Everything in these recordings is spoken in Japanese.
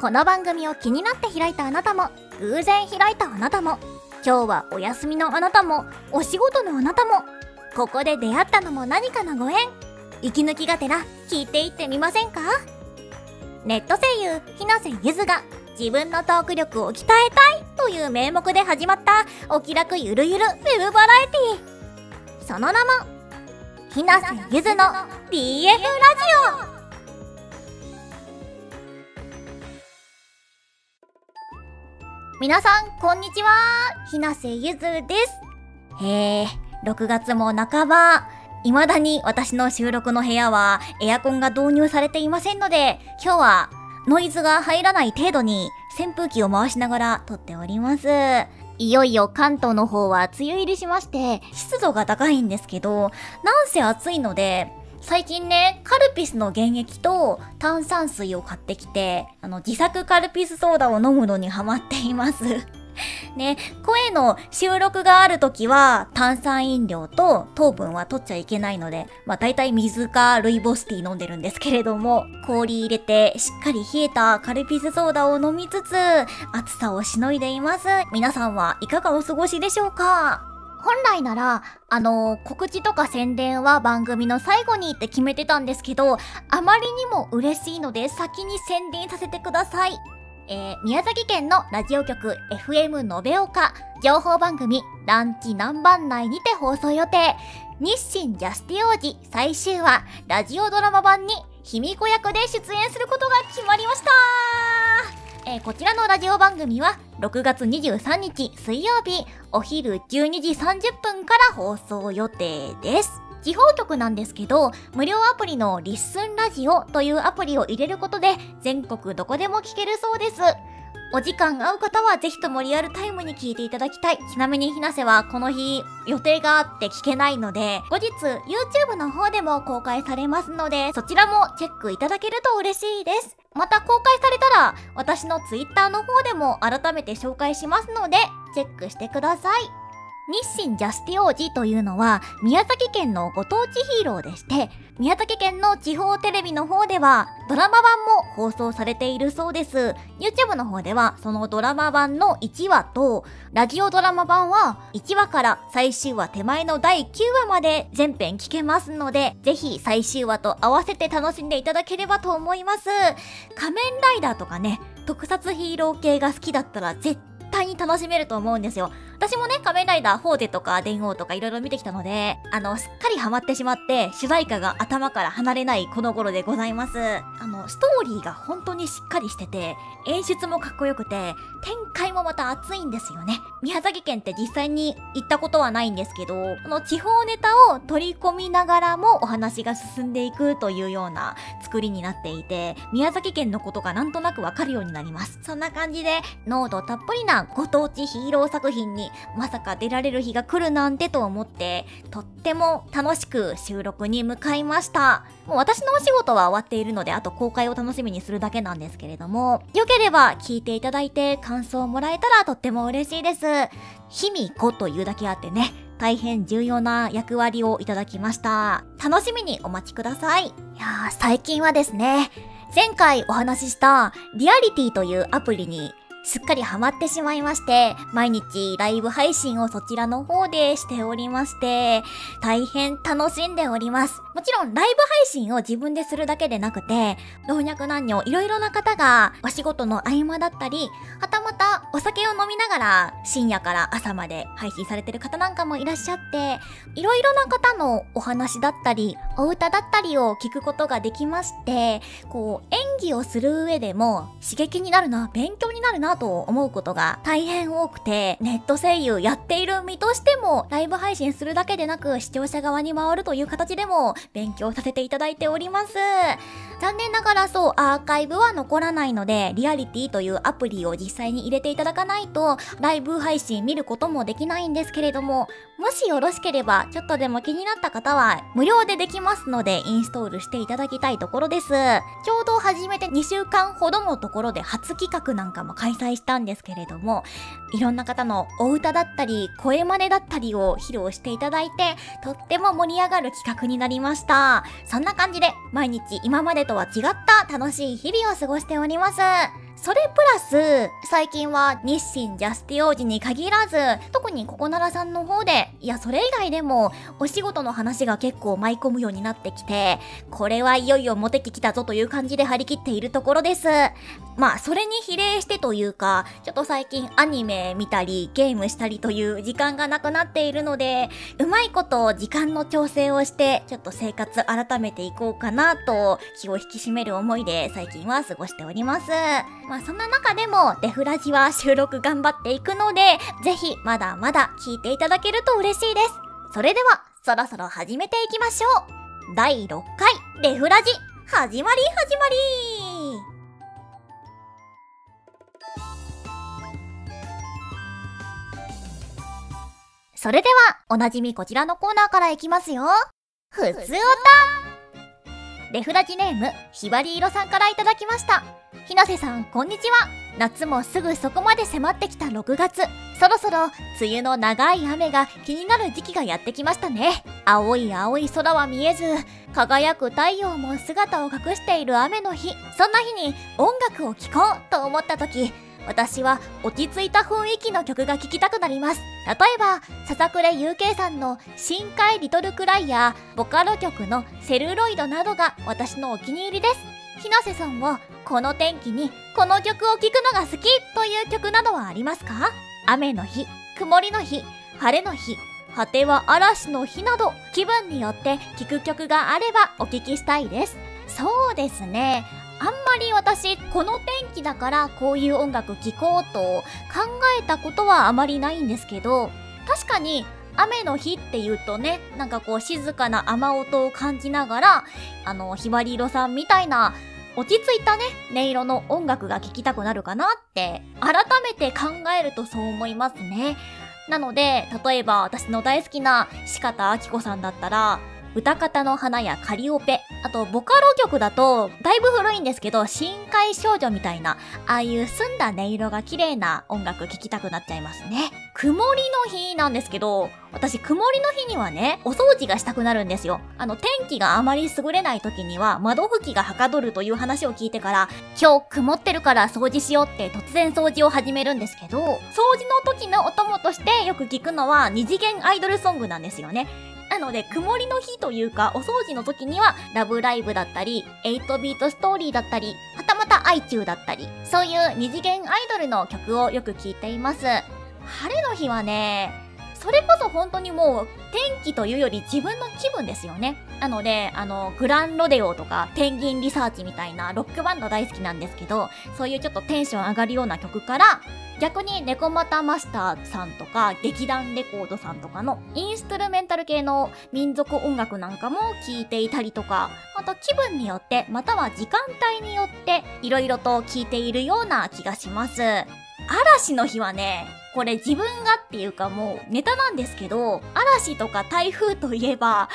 この番組を気になって開いたあなたも偶然開いたあなたも今日はお休みのあなたもお仕事のあなたもここで出会ったのも何かのご縁息抜きがてら聞いていってみませんか？ネット声優広瀬ゆずが自分のトーク力を鍛えたいという名目で始まったお気楽ゆるゆるウェブバラエティ。その名も広瀬ゆずの BF ラジオ。皆さん、こんにちは。ひなせゆずです。へえ、6月も半ば、未だに私の収録の部屋はエアコンが導入されていませんので、今日はノイズが入らない程度に扇風機を回しながら撮っております。いよいよ関東の方は梅雨入りしまして、湿度が高いんですけど、なんせ暑いので、最近ね、カルピスの原液と炭酸水を買ってきて、あの、自作カルピスソーダを飲むのにハマっています。ね、声の収録がある時は炭酸飲料と糖分は取っちゃいけないので、まあ大体水かルイボスティー飲んでるんですけれども、氷入れてしっかり冷えたカルピスソーダを飲みつつ、暑さをしのいでいます。皆さんはいかがお過ごしでしょうか？本来なら、あの、告知とか宣伝は番組の最後にって決めてたんですけど、あまりにも嬉しいので先に宣伝させてください。えー、宮崎県のラジオ局 FM 延岡情報番組ランチ南蛮内にて放送予定日清ジャスティ王子最終話ラジオドラマ版に卑弥呼役で出演することが決まりましたえー、こちらのラジオ番組は6月23日水曜日お昼12時30分から放送予定です。地方局なんですけど、無料アプリのリッスンラジオというアプリを入れることで全国どこでも聞けるそうです。お時間合う方はぜひともリアルタイムに聞いていただきたい。ちなみにひなせはこの日予定があって聞けないので、後日 YouTube の方でも公開されますので、そちらもチェックいただけると嬉しいです。また公開されたら、私の Twitter の方でも改めて紹介しますので、チェックしてください。日清ジャスティ王子というのは宮崎県のご当地ヒーローでして、宮崎県の地方テレビの方ではドラマ版も放送されているそうです。YouTube の方ではそのドラマ版の1話と、ラジオドラマ版は1話から最終話手前の第9話まで全編聞けますので、ぜひ最終話と合わせて楽しんでいただければと思います。仮面ライダーとかね、特撮ヒーロー系が好きだったら絶対に楽しめると思うんですよ。私もね、仮面ライダー、フォーテとか電王とかいろいろ見てきたので、あの、すっかりハマってしまって、主題歌が頭から離れないこの頃でございます。あの、ストーリーが本当にしっかりしてて、演出もかっこよくて、展開もまた熱いんですよね。宮崎県って実際に行ったことはないんですけど、この地方ネタを取り込みながらもお話が進んでいくというような作りになっていて、宮崎県のことがなんとなくわかるようになります。そんな感じで、濃度たっぷりなご当地ヒーロー作品にまさか出られる日が来るなんてと思って、とっても楽しく収録に向かいました。もう私のお仕事は終わっているので、あと公開を楽しみにするだけなんですけれども、よければ聞いていただいて感想をもらえたらとっても嬉しいです。卑弥呼というだけあってね、大変重要な役割をいただきました。楽しみにお待ちください。いや、最近はですね、前回お話ししたリアリティというアプリにすっかりハマってしまいまして、毎日ライブ配信をそちらの方でしておりまして、大変楽しんでおります。もちろんライブ配信を自分でするだけでなくて、老若男女いろいろな方がお仕事の合間だったり、はたまたお酒を飲みながら深夜から朝まで配信されてる方なんかもいらっしゃって、いろいろな方のお話だったり、お歌だったりを聞くことができまして、こう演技をする上でも刺激になるな、勉強になるなと思うことが大変多くて、ネット声優やっている身としても、ライブ配信するだけでなく、視聴者側に回るという形でも勉強させていただいております。残念ながらそう、アーカイブは残らないので、リアリティというアプリを実際に入れていただかないと、ライブ配信見ることもできないんですけれども、もしよろしければ、ちょっとでも気になった方は、無料でできますので、インストールしていただきたいところです。ちょうど始めて2週間ほどのところで初企画なんかも開催したんですけれども、いろんな方のお歌だったり、声真似だったりを披露していただいて、とっても盛り上がる企画になりました。そんな感じで、毎日今までとは違った楽しい日々を過ごしております。それプラス、最近は日清ジャスティ王子に限らず、特にココナラさんの方で、いや、それ以外でも、お仕事の話が結構舞い込むようになってきて、これはいよいよモテ期来たぞという感じで張り切っているところです。まあ、それに比例してというか、ちょっと最近アニメ見たり、ゲームしたりという時間がなくなっているので、うまいこと時間の調整をして、ちょっと生活改めていこうかなと、気を引き締める思いで最近は過ごしております。まあそんな中でもデフラジは収録頑張っていくので、ぜひまだまだ聞いていただけると嬉しいです。それでは、そろそろ始めていきましょう。第6回デフラジ、始まり始まりそれでは、おなじみこちらのコーナーからいきますよ。ふつおたレフラジネーム、ひばりいろさんからいただきました。ひなせさん、こんにちは。夏もすぐそこまで迫ってきた6月。そろそろ、梅雨の長い雨が気になる時期がやってきましたね。青い青い空は見えず、輝く太陽も姿を隠している雨の日。そんな日に音楽を聴こうと思った時、私は落ち着いた雰囲気の曲が聴きたくなります。例えば、笹倉優慶さんの深海リトルクライやボカロ曲のセルロイドなどが私のお気に入りです。ひなせさんはこの天気にこの曲を聴くのが好きという曲などはありますか？雨の日、曇りの日、晴れの日、果ては嵐の日など気分によって聴く曲があればお聴きしたいです。そうですね。あんまり私、この天気だからこういう音楽聴こうと考えたことはあまりないんですけど、確かに雨の日って言うとね、なんかこう静かな雨音を感じながら、あの、ひばり色さんみたいな落ち着いたね、音色の音楽が聴きたくなるかなって、改めて考えるとそう思いますね。なので、例えば私の大好きな四方明子さんだったら、歌方の花やカリオペ、あとボカロ曲だと、だいぶ古いんですけど、深海少女みたいな、ああいう澄んだ音色が綺麗な音楽聴きたくなっちゃいますね。曇りの日なんですけど、私曇りの日にはね、お掃除がしたくなるんですよ。あの、天気があまり優れない時には、窓拭きがはかどるという話を聞いてから、今日曇ってるから掃除しようって突然掃除を始めるんですけど、掃除の時のお供としてよく聞くのは二次元アイドルソングなんですよね。なので、曇りの日というか、お掃除の時には、ラブライブだったり、8ビートストーリーだったり、はたまたアイチューだったり、そういう二次元アイドルの曲をよく聴いています。晴れの日はね、それこそ本当にもう天気というより自分の気分ですよね。なので、あの、グランロデオとかペンギンリサーチみたいなロックバンド大好きなんですけど、そういうちょっとテンション上がるような曲から、逆にネコマタマスターさんとか劇団レコードさんとかのインストゥルメンタル系の民族音楽なんかも聴いていたりとか、あと気分によってまたは時間帯によって色々と聴いているような気がします。嵐の日はね、これ自分がっていうかもうネタなんですけど、嵐とか台風といえば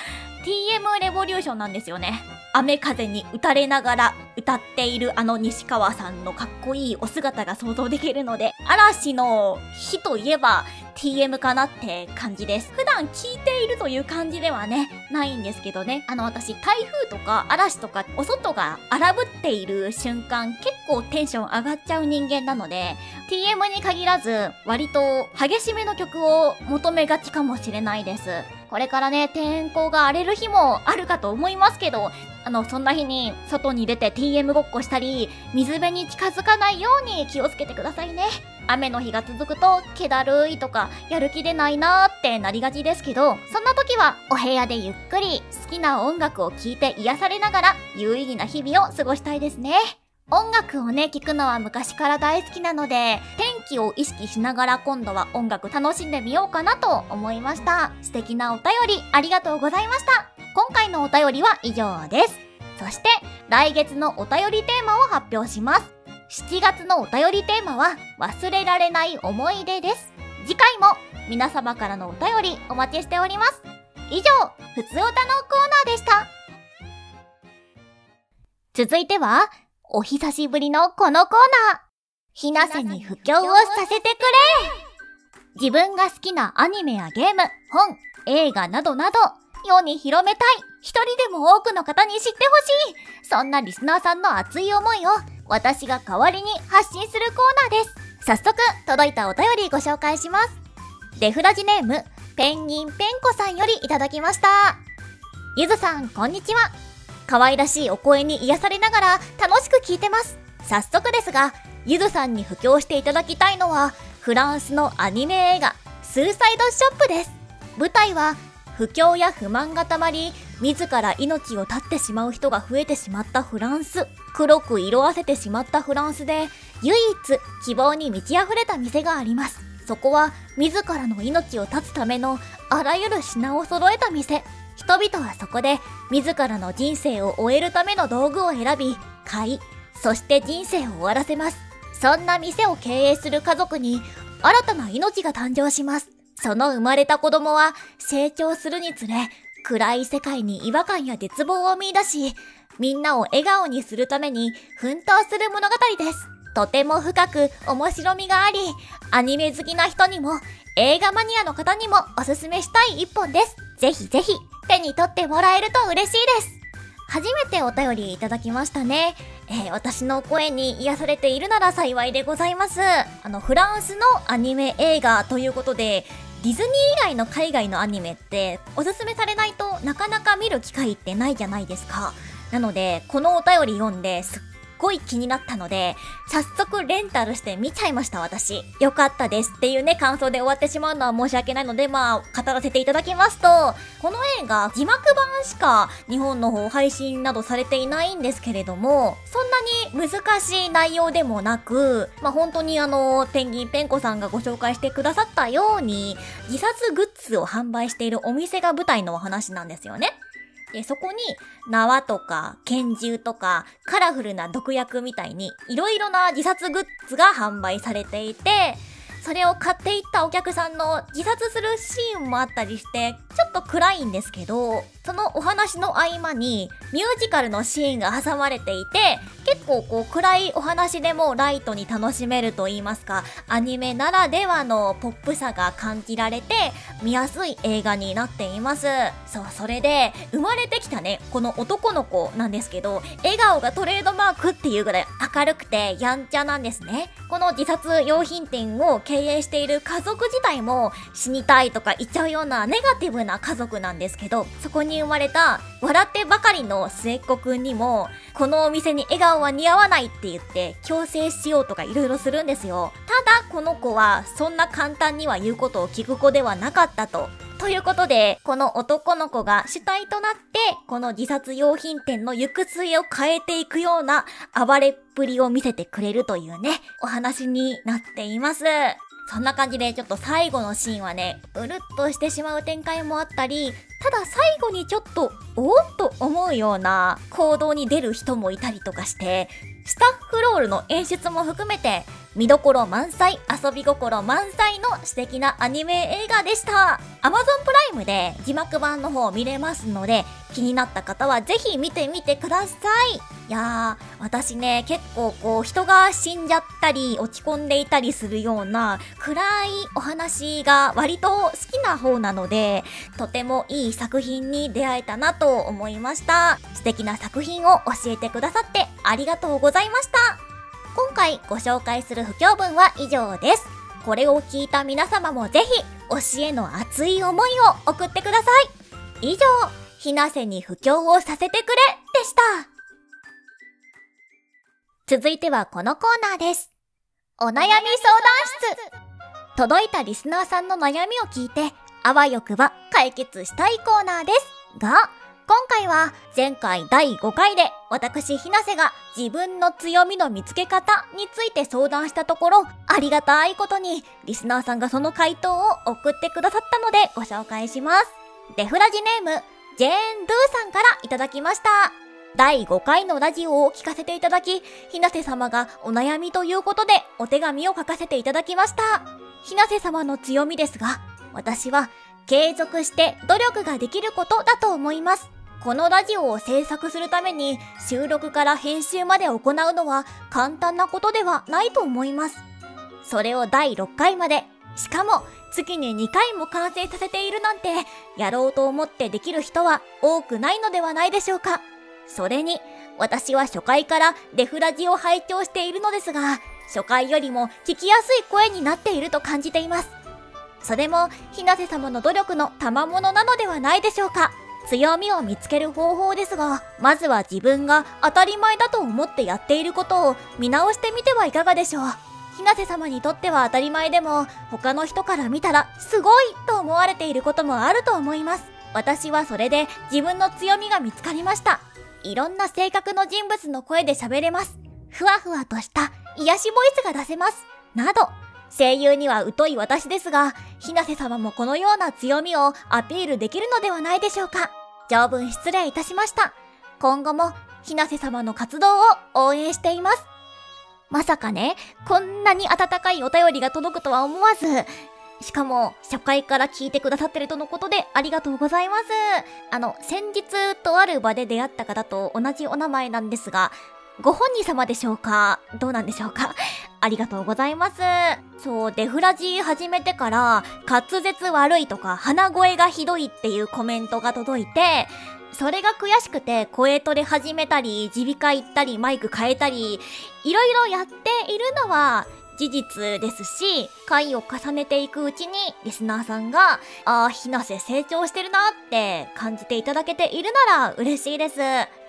TM レボリューションなんですよね。雨風に打たれながら歌っているあの西川さんのかっこいいお姿が想像できるので、嵐の日といえば TM かなって感じです。普段聞いているという感じではね、ないんですけどね。あの私、台風とか嵐とかお外が荒ぶっている瞬間、結構テンション上がっちゃう人間なので、TM に限らず、割と激しめの曲を求めがちかもしれないです。これからね、天候が荒れる日もあるかと思いますけど、あの、そんな日に外に出て TM ごっこしたり、水辺に近づかないように気をつけてくださいね。雨の日が続くと、気だるいとか、やる気出ないなーってなりがちですけど、そんな時は、お部屋でゆっくり、好きな音楽を聴いて癒されながら、有意義な日々を過ごしたいですね。音楽をね、聴くのは昔から大好きなので、天気を意識しながら今度は音楽楽しんでみようかなと思いました。素敵なお便りありがとうございました。今回のお便りは以上です。そして、来月のお便りテーマを発表します。7月のお便りテーマは、忘れられない思い出です。次回も皆様からのお便りお待ちしております。以上、ふつおたのコーナーでした。続いては、お久しぶりのこのコーナー。ひなせに布教をさせてくれ。自分が好きなアニメやゲーム、本、映画などなど、世に広めたい、一人でも多くの方に知ってほしい。そんなリスナーさんの熱い思いを私が代わりに発信するコーナーです。早速届いたお便りご紹介します。デフラジネームペンギンペンコさんよりいただきました。ゆずさんこんにちは。可愛らしいお声に癒されながら楽しく聞いてます。早速ですがゆずさんに布教していただきたいのはフランスのアニメ映画スーサイドショップです。舞台は不況や不満がたまり自ら命を絶ってしまう人が増えてしまったフランス。黒く色あせてしまったフランスで唯一希望に満ち溢れた店があります。そこは自らの命を絶つためのあらゆる品を揃えた店。人々はそこで自らの人生を終えるための道具を選び買いそして人生を終わらせます。そんな店を経営する家族に新たな命が誕生します。その生まれた子供は成長するにつれ暗い世界に違和感や絶望を見出しみんなを笑顔にするために奮闘する物語です。とても深く面白みがありアニメ好きな人にも映画マニアの方にもおすすめしたい一本です。ぜひぜひ手に取ってもらえると嬉しいです初めてお便りいただきましたね。えー、私の声に癒されているなら幸いでございます。あの、フランスのアニメ映画ということで、ディズニー以外の海外のアニメっておすすめされないとなかなか見る機会ってないじゃないですか。なので、このお便り読んですっごい気になったので、早速レンタルして見ちゃいました、私。よかったですっていうね、感想で終わってしまうのは申し訳ないので、まあ、語らせていただきますと、この映画、字幕版しか日本の方配信などされていないんですけれども、そんなに難しい内容でもなく、まあ本当にあの、ペンギンペンコさんがご紹介してくださったように、自殺グッズを販売しているお店が舞台のお話なんですよね。で、そこに縄とか拳銃とかカラフルな毒薬みたいにいろいろな自殺グッズが販売されていて、それを買っていったお客さんの自殺するシーンもあったりして、ちょっと暗いんですけど、そのお話の合間にミュージカルのシーンが挟まれていて、結構こう暗いお話でもライトに楽しめると言いますか、アニメならではのポップさが感じられて、見やすい映画になっています。そう、それで、生まれてきたね、この男の子なんですけど、笑顔がトレードマークっていうぐらい明るくてやんちゃなんですね。この自殺用品店を経経営している家族自体も死にたいとか言っちゃうようなネガティブな家族なんですけど、そこに生まれた笑ってばかりの末っ子くんにも、このお店に笑顔は似合わないって言って強制しようとか色々するんですよ。ただこの子はそんな簡単には言うことを聞く子ではなかったと。ということで、この男の子が主体となって、この自殺用品店の行く末を変えていくような暴れっぷりを見せてくれるというね、お話になっています。そんな感じでちょっと最後のシーンはね、うるっとしてしまう展開もあったり、ただ最後にちょっと、おおっと思うような行動に出る人もいたりとかして、スタッフロールの演出も含めて、見どころ満載、遊び心満載の素敵なアニメ映画でした。Amazon プライムで字幕版の方見れますので、気になった方はぜひ見てみてください。いやー、私ね、結構こう人が死んじゃったり落ち込んでいたりするような暗いお話が割と好きな方なので、とてもいい作品に出会えたなと思いました。素敵な作品を教えてくださってありがとうございました。今回ご紹介する不協文は以上です。これを聞いた皆様もぜひ、推しへの熱い思いを送ってください。以上、ひなせに布教をさせてくれでした。続いてはこのコーナーです。お悩み相談室届いたリスナーさんの悩みを聞いて、あわよくば解決したいコーナーです。が、今回は前回第5回で私ひなせが自分の強みの見つけ方について相談したところありがたいことにリスナーさんがその回答を送ってくださったのでご紹介します。デフラジネームジェーン・ドゥさんからいただきました。第5回のラジオを聞かせていただき、ひなせ様がお悩みということでお手紙を書かせていただきました。ひなせ様の強みですが、私は継続して努力ができることだと思います。このラジオを制作するために収録から編集まで行うのは簡単なことではないと思います。それを第6回まで、しかも月に2回も完成させているなんて、やろうと思ってできる人は多くないのではないでしょうか。それに、私は初回からデフラジを拝聴しているのですが、初回よりも聞きやすい声になっていると感じています。それも、ひなせ様の努力の賜物なのではないでしょうか。強みを見つける方法ですが、まずは自分が当たり前だと思ってやっていることを見直してみてはいかがでしょう。ひなせ様にとっては当たり前でも、他の人から見たらすごいと思われていることもあると思います。私はそれで自分の強みが見つかりました。いろんな性格の人物の声で喋れます。ふわふわとした癒しボイスが出せます。など、声優には疎い私ですが、ひなせ様もこのような強みをアピールできるのではないでしょうか。長文失礼いたしました。今後も、ひなせ様の活動を応援しています。まさかね、こんなに温かいお便りが届くとは思わず、しかも、初回から聞いてくださってるとのことでありがとうございます。あの、先日とある場で出会った方と同じお名前なんですが、ご本人様でしょうか？どうなんでしょうか？ありがとうございます。そう、デフラジー始めてから、滑舌悪いとか鼻声がひどいっていうコメントが届いて、それが悔しくて声トレ始めたり、耳鼻科行ったり、マイク変えたり、いろいろやっているのは事実ですし、回を重ねていくうちに、リスナーさんが、ああ、ひなせ成長してるなって感じていただけているなら嬉しいです。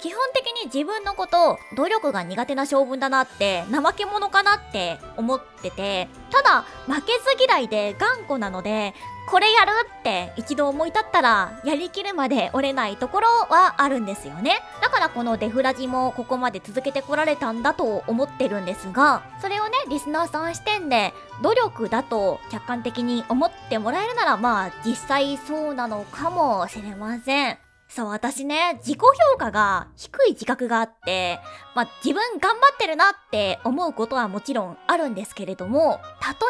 基本的に自分のこと、努力が苦手な性分だなって、怠け者かなって思ってて、ただ、負けず嫌いで頑固なので、これやるって一度思い立ったらやりきるまで折れないところはあるんですよね。だからこのデフラジもここまで続けてこられたんだと思ってるんですが、それをね、リスナーさん視点で努力だと客観的に思ってもらえるならまあ実際そうなのかもしれません。そう、私ね、自己評価が低い自覚があって、まあ、自分頑張ってるなって思うことはもちろんあるんですけれども、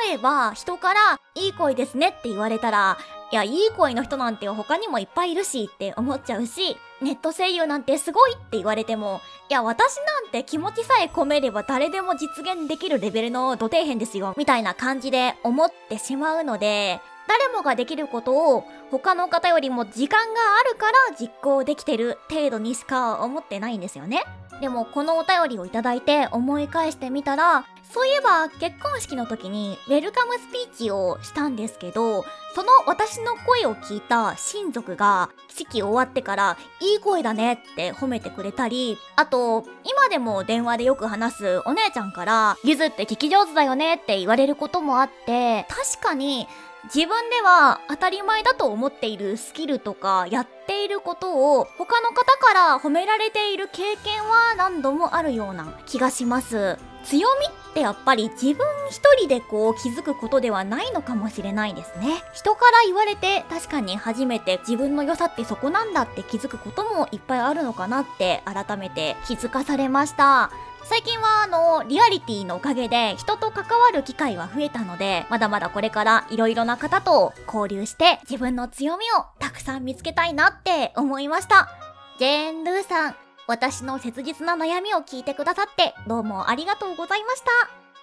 例えば人から、いい声ですねって言われたら、いや、いい声の人なんて他にもいっぱいいるしって思っちゃうし、ネット声優なんてすごいって言われても、いや、私なんて気持ちさえ込めれば誰でも実現できるレベルの土底辺ですよ、みたいな感じで思ってしまうので、誰もができることを他の方よりも時間があるから実行できてる程度にしか思ってないんですよね。でもこのお便りをいただいて思い返してみたら、そういえば結婚式の時にウェルカムスピーチをしたんですけど、その私の声を聞いた親族が式終わってからいい声だねって褒めてくれたり、あと今でも電話でよく話すお姉ちゃんからゆずって聞き上手だよねって言われることもあって、確かに自分では当たり前だと思っているスキルとかやっていることを他の方から褒められている経験は何度もあるような気がします。強みってやっぱり自分一人でこう気づくことではないのかもしれないですね。人から言われて確かに初めて自分の良さってそこなんだって気づくこともいっぱいあるのかなって改めて気づかされました。最近はあの、リアリティのおかげで人と関わる機会は増えたので、まだまだこれから色々な方と交流して自分の強みをたくさん見つけたいなって思いました。ジェーン・ルーさん、私の切実な悩みを聞いてくださってどうもありがとうございました。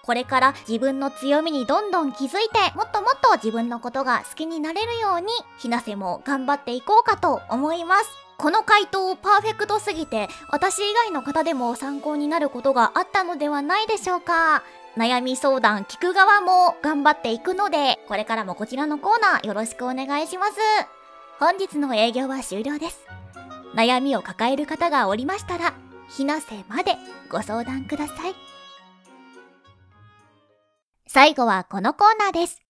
これから自分の強みにどんどん気づいて、もっともっと自分のことが好きになれるように、ひなせも頑張っていこうかと思います。この回答パーフェクトすぎて、私以外の方でも参考になることがあったのではないでしょうか。悩み相談聞く側も頑張っていくので、これからもこちらのコーナーよろしくお願いします。本日の営業は終了です。悩みを抱える方がおりましたら、ひなせまでご相談ください。最後はこのコーナーです。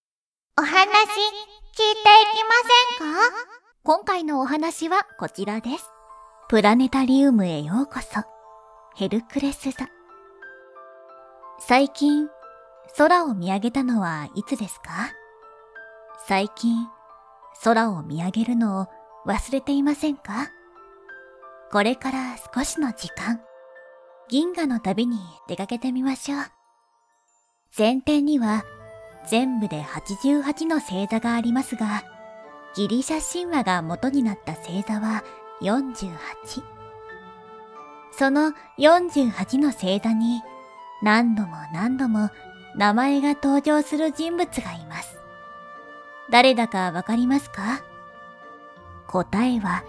お話聞いていきませんか？今回のお話はこちらです。プラネタリウムへようこそ。ヘルクレス座。最近、空を見上げたのはいつですか？最近、空を見上げるのを忘れていませんか？これから少しの時間、銀河の旅に出かけてみましょう。前天には全部で88の星座がありますが、ギリシャ神話が元になった星座は48。その48の星座に何度も何度も名前が登場する人物がいます。誰だかわかりますか？答えは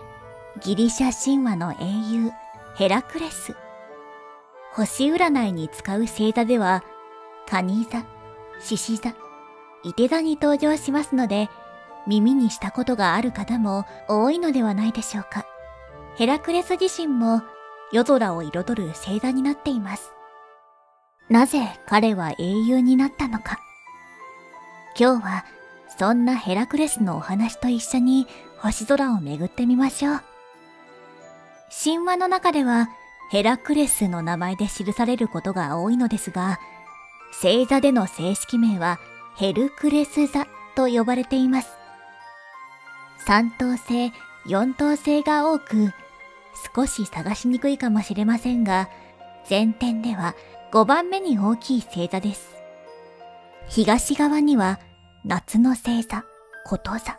ギリシャ神話の英雄ヘラクレス。星占いに使う星座では、蟹座、獅子座、伊手座に登場しますので、耳にしたことがある方も多いのではないでしょうか。ヘラクレス自身も夜空を彩る星座になっています。なぜ彼は英雄になったのか。今日はそんなヘラクレスのお話と一緒に星空を巡ってみましょう。神話の中ではヘラクレスの名前で記されることが多いのですが、星座での正式名はヘルクレス座と呼ばれています。三等星、四等星が多く、少し探しにくいかもしれませんが、前点では5番目に大きい星座です。東側には夏の星座、こと座。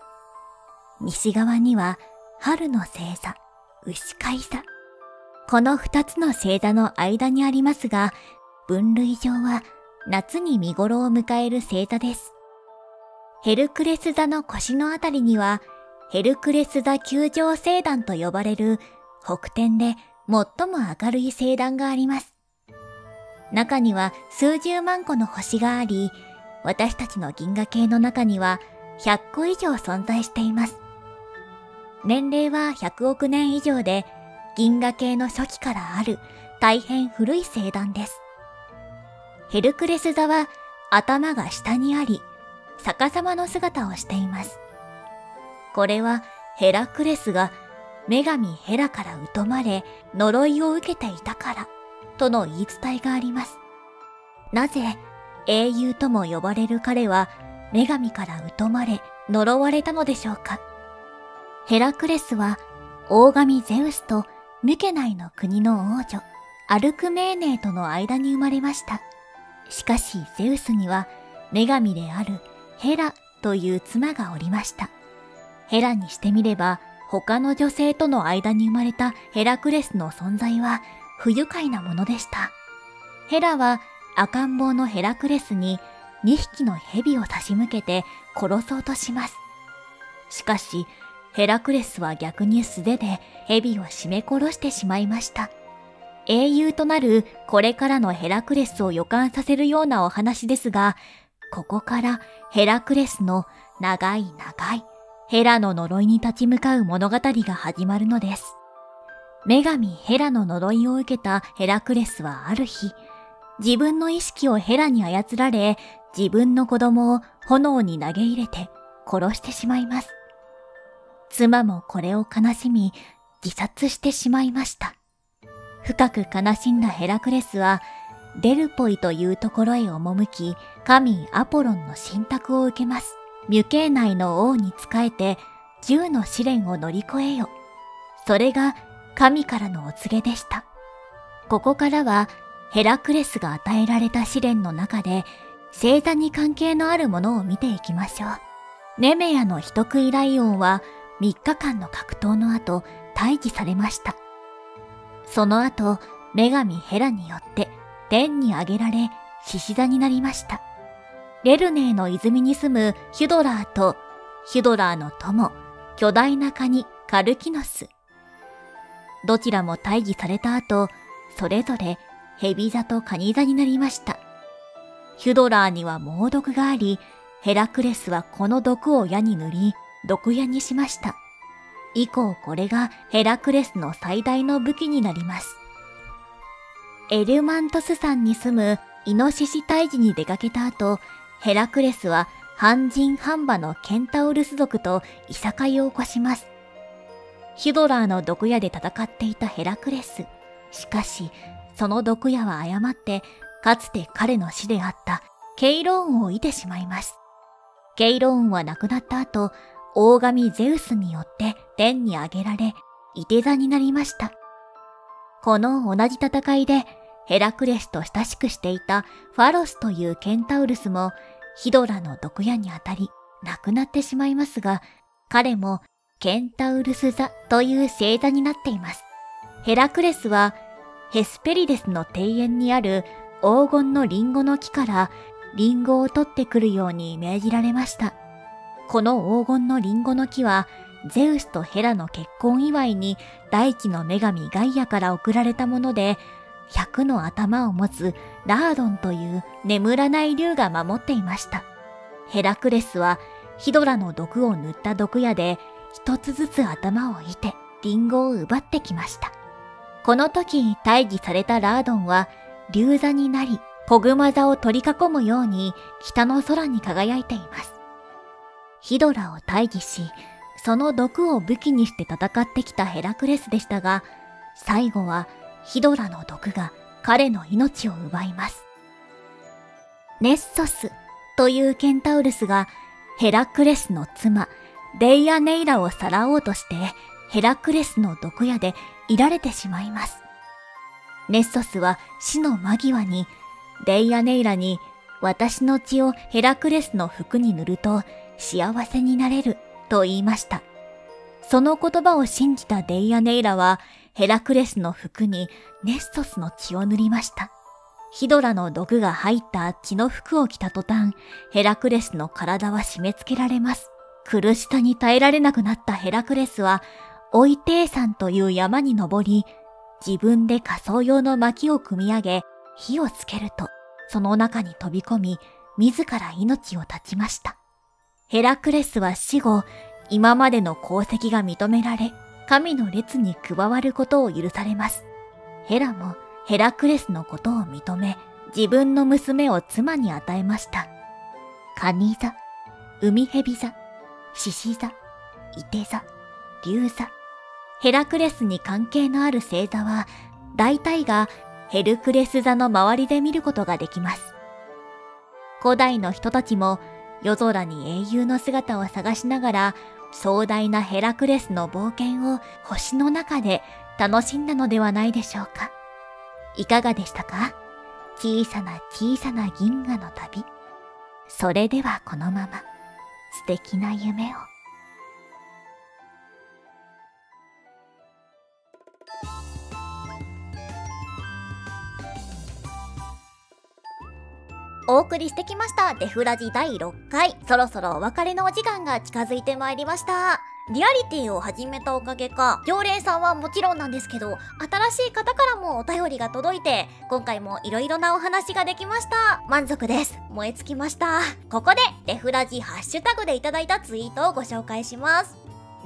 西側には春の星座、牛飼い座。この2つの星座の間にありますが、分類上は夏に見頃を迎える星座です。ヘルクレス座の腰のあたりには、ヘルクレス座球状星団と呼ばれる北点で最も明るい星団があります。中には数十万個の星があり、私たちの銀河系の中には100個以上存在しています。年齢は100億年以上で、銀河系の初期からある大変古い星団です。ヘルクレス座は頭が下にあり、逆さまの姿をしています。これはヘラクレスが女神ヘラから疎まれ呪いを受けていたからとの言い伝えがあります。なぜ英雄とも呼ばれる彼は女神から疎まれ呪われたのでしょうかヘラクレスは大神ゼウスとミケナイの国の王女アルクメーネーとの間に生まれました。しかしゼウスには女神であるヘラという妻がおりました。ヘラにしてみれば他の女性との間に生まれたヘラクレスの存在は不愉快なものでした。ヘラは赤ん坊のヘラクレスに2匹の蛇を差し向けて殺そうとします。しかし、ヘラクレスは逆に素手で蛇を絞め殺してしまいました。英雄となるこれからのヘラクレスを予感させるようなお話ですが、ここからヘラクレスの長い長いヘラの呪いに立ち向かう物語が始まるのです。女神ヘラの呪いを受けたヘラクレスはある日、自分の意識をヘラに操られ、自分の子供を炎に投げ入れて殺してしまいます。妻もこれを悲しみ、自殺してしまいました。深く悲しんだヘラクレスは、デルポイというところへ赴き、神アポロンの信託を受けます。ミュケー内の王に仕えて、銃の試練を乗り越えよ。それが神からのお告げでした。ここからはヘラクレスが与えられた試練の中で星座に関係のあるものを見ていきましょう。ネメアの人食いライオンは3日間の格闘の後退治されました。その後、女神ヘラによって天に上げられ獅子座になりました。レルネーの泉に住むヒュドラーとヒュドラーの友、巨大なカニカルキノス。どちらも退治された後、それぞれヘビ座とカニ座になりました。ヒュドラーには猛毒があり、ヘラクレスはこの毒を矢に塗り、毒矢にしました。以降これがヘラクレスの最大の武器になります。エルマントス山に住むイノシシ退治に出かけた後、ヘラクレスは半人半馬のケンタウルス族といさかいを起こします。ヒュドラーの毒矢で戦っていたヘラクレス。しかし、その毒矢は誤って、かつて彼の死であったケイローンを射てしまいます。ケイローンは亡くなった後、大神ゼウスによって天に上げられ、射手座になりました。この同じ戦いで、ヘラクレスと親しくしていたファロスというケンタウルスも、ヒドラの毒矢に当たり、亡くなってしまいますが、彼もケンタウルス座という星座になっています。ヘラクレスはヘスペリデスの庭園にある黄金のリンゴの木からリンゴを取ってくるように命じられました。この黄金のリンゴの木はゼウスとヘラの結婚祝いに大地の女神ガイアから贈られたもので、100の頭を持つラードンという眠らない竜が守っていました。ヘラクレスはヒドラの毒を塗った毒矢で一つずつ頭をいてリンゴを奪ってきました。この時退治されたラードンは竜座になり、ポグマ座を取り囲むように北の空に輝いています。ヒドラを退治し、その毒を武器にして戦ってきたヘラクレスでしたが、最後はヒドラの毒が彼の命を奪います。ネッソスというケンタウルスがヘラクレスの妻、デイアネイラをさらおうとしてヘラクレスの毒矢でいられてしまいます。ネッソスは死の間際にデイアネイラに私の血をヘラクレスの服に塗ると幸せになれると言いました。その言葉を信じたデイアネイラはヘラクレスの服にネストスの血を塗りました。ヒドラの毒が入った血の服を着た途端、ヘラクレスの体は締め付けられます。苦しさに耐えられなくなったヘラクレスは、オイテー山という山に登り、自分で仮装用の薪を組み上げ、火をつけると、その中に飛び込み、自ら命を絶ちました。ヘラクレスは死後、今までの功績が認められ、神の列に加わることを許されます。ヘラもヘラクレスのことを認め、自分の娘を妻に与えました。カニ座、海蛇座、獅子座、伊手座、竜座。ヘラクレスに関係のある星座は、大体がヘルクレス座の周りで見ることができます。古代の人たちも夜空に英雄の姿を探しながら壮大なヘラクレスの冒険を星の中で楽しんだのではないでしょうか。いかがでしたか？小さな小さな銀河の旅。それではこのまま素敵な夢を。お送りしてきましたデフラジ第6回。そろそろお別れのお時間が近づいてまいりました。リアリティを始めたおかげか、常連さんはもちろんなんですけど、新しい方からもお便りが届いて、今回も色々なお話ができました。満足です。燃え尽きました。ここで、デフラジハッシュタグでいただいたツイートをご紹介します。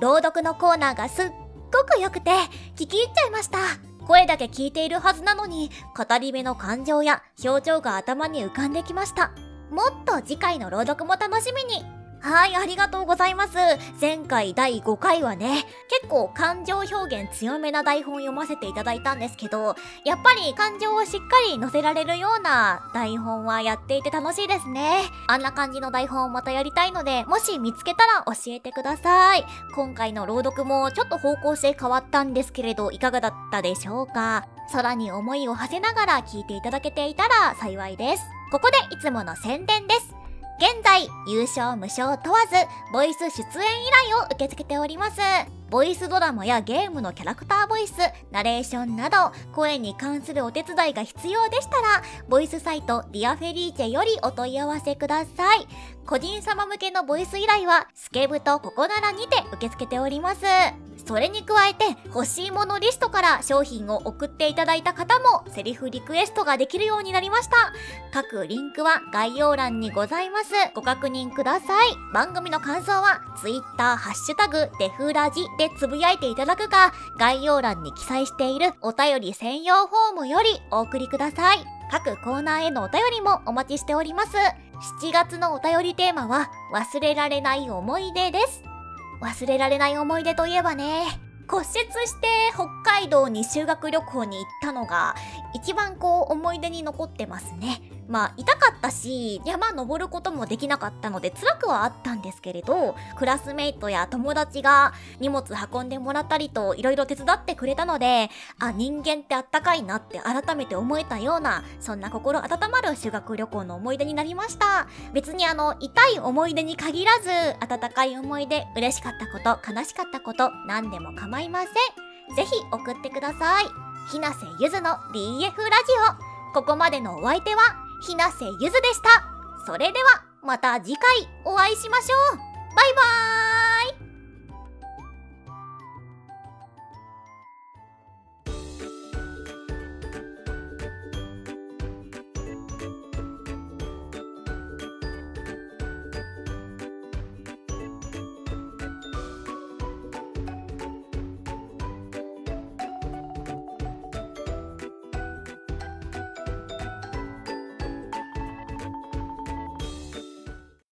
朗読のコーナーがすっごく良くて、聞き入っちゃいました。声だけ聞いているはずなのに、語り部の感情や表情が頭に浮かんできました。もっと次回の朗読も楽しみにはい、ありがとうございます。前回第5回はね、結構感情表現強めな台本読ませていただいたんですけど、やっぱり感情をしっかり載せられるような台本はやっていて楽しいですね。あんな感じの台本をまたやりたいので、もし見つけたら教えてください。今回の朗読もちょっと方向性変わったんですけれど、いかがだったでしょうか空に思いを馳せながら聞いていただけていたら幸いです。ここでいつもの宣伝です。現在、有償無償問わず、ボイス出演依頼を受け付けております。ボイスドラマやゲームのキャラクターボイス、ナレーションなど、声に関するお手伝いが必要でしたら、ボイスサイトディアフェリーチェよりお問い合わせください。個人様向けのボイス依頼は、 Skeb とココナラにて受け付けております。それに加えて欲しいものリストから商品を送っていただいた方もセリフリクエストができるようになりました。各リンクは概要欄にございます。ご確認ください。番組の感想は Twitter ハッシュタグデフラジでつぶやいていただくか概要欄に記載しているお便り専用フォームよりお送りください。各コーナーへのお便りもお待ちしております。7月のお便りテーマは忘れられない思い出です。忘れられない思い出といえばね、骨折して北海道に修学旅行に行ったのが一番こう思い出に残ってますね。まあ痛かったし山登ることもできなかったので辛くはあったんですけれどクラスメイトや友達が荷物運んでもらったりと色々手伝ってくれたのであ人間ってあったかいなって改めて思えたようなそんな心温まる修学旅行の思い出になりました。別にあの痛い思い出に限らず温かい思い出嬉しかったこと悲しかったこと何でも構いません。ぜひ送ってください。ひなせゆずの BF ラジオ。ここまでのお相手はひなせゆずでした。それでは、また次回お会いしましょう。バイバーイ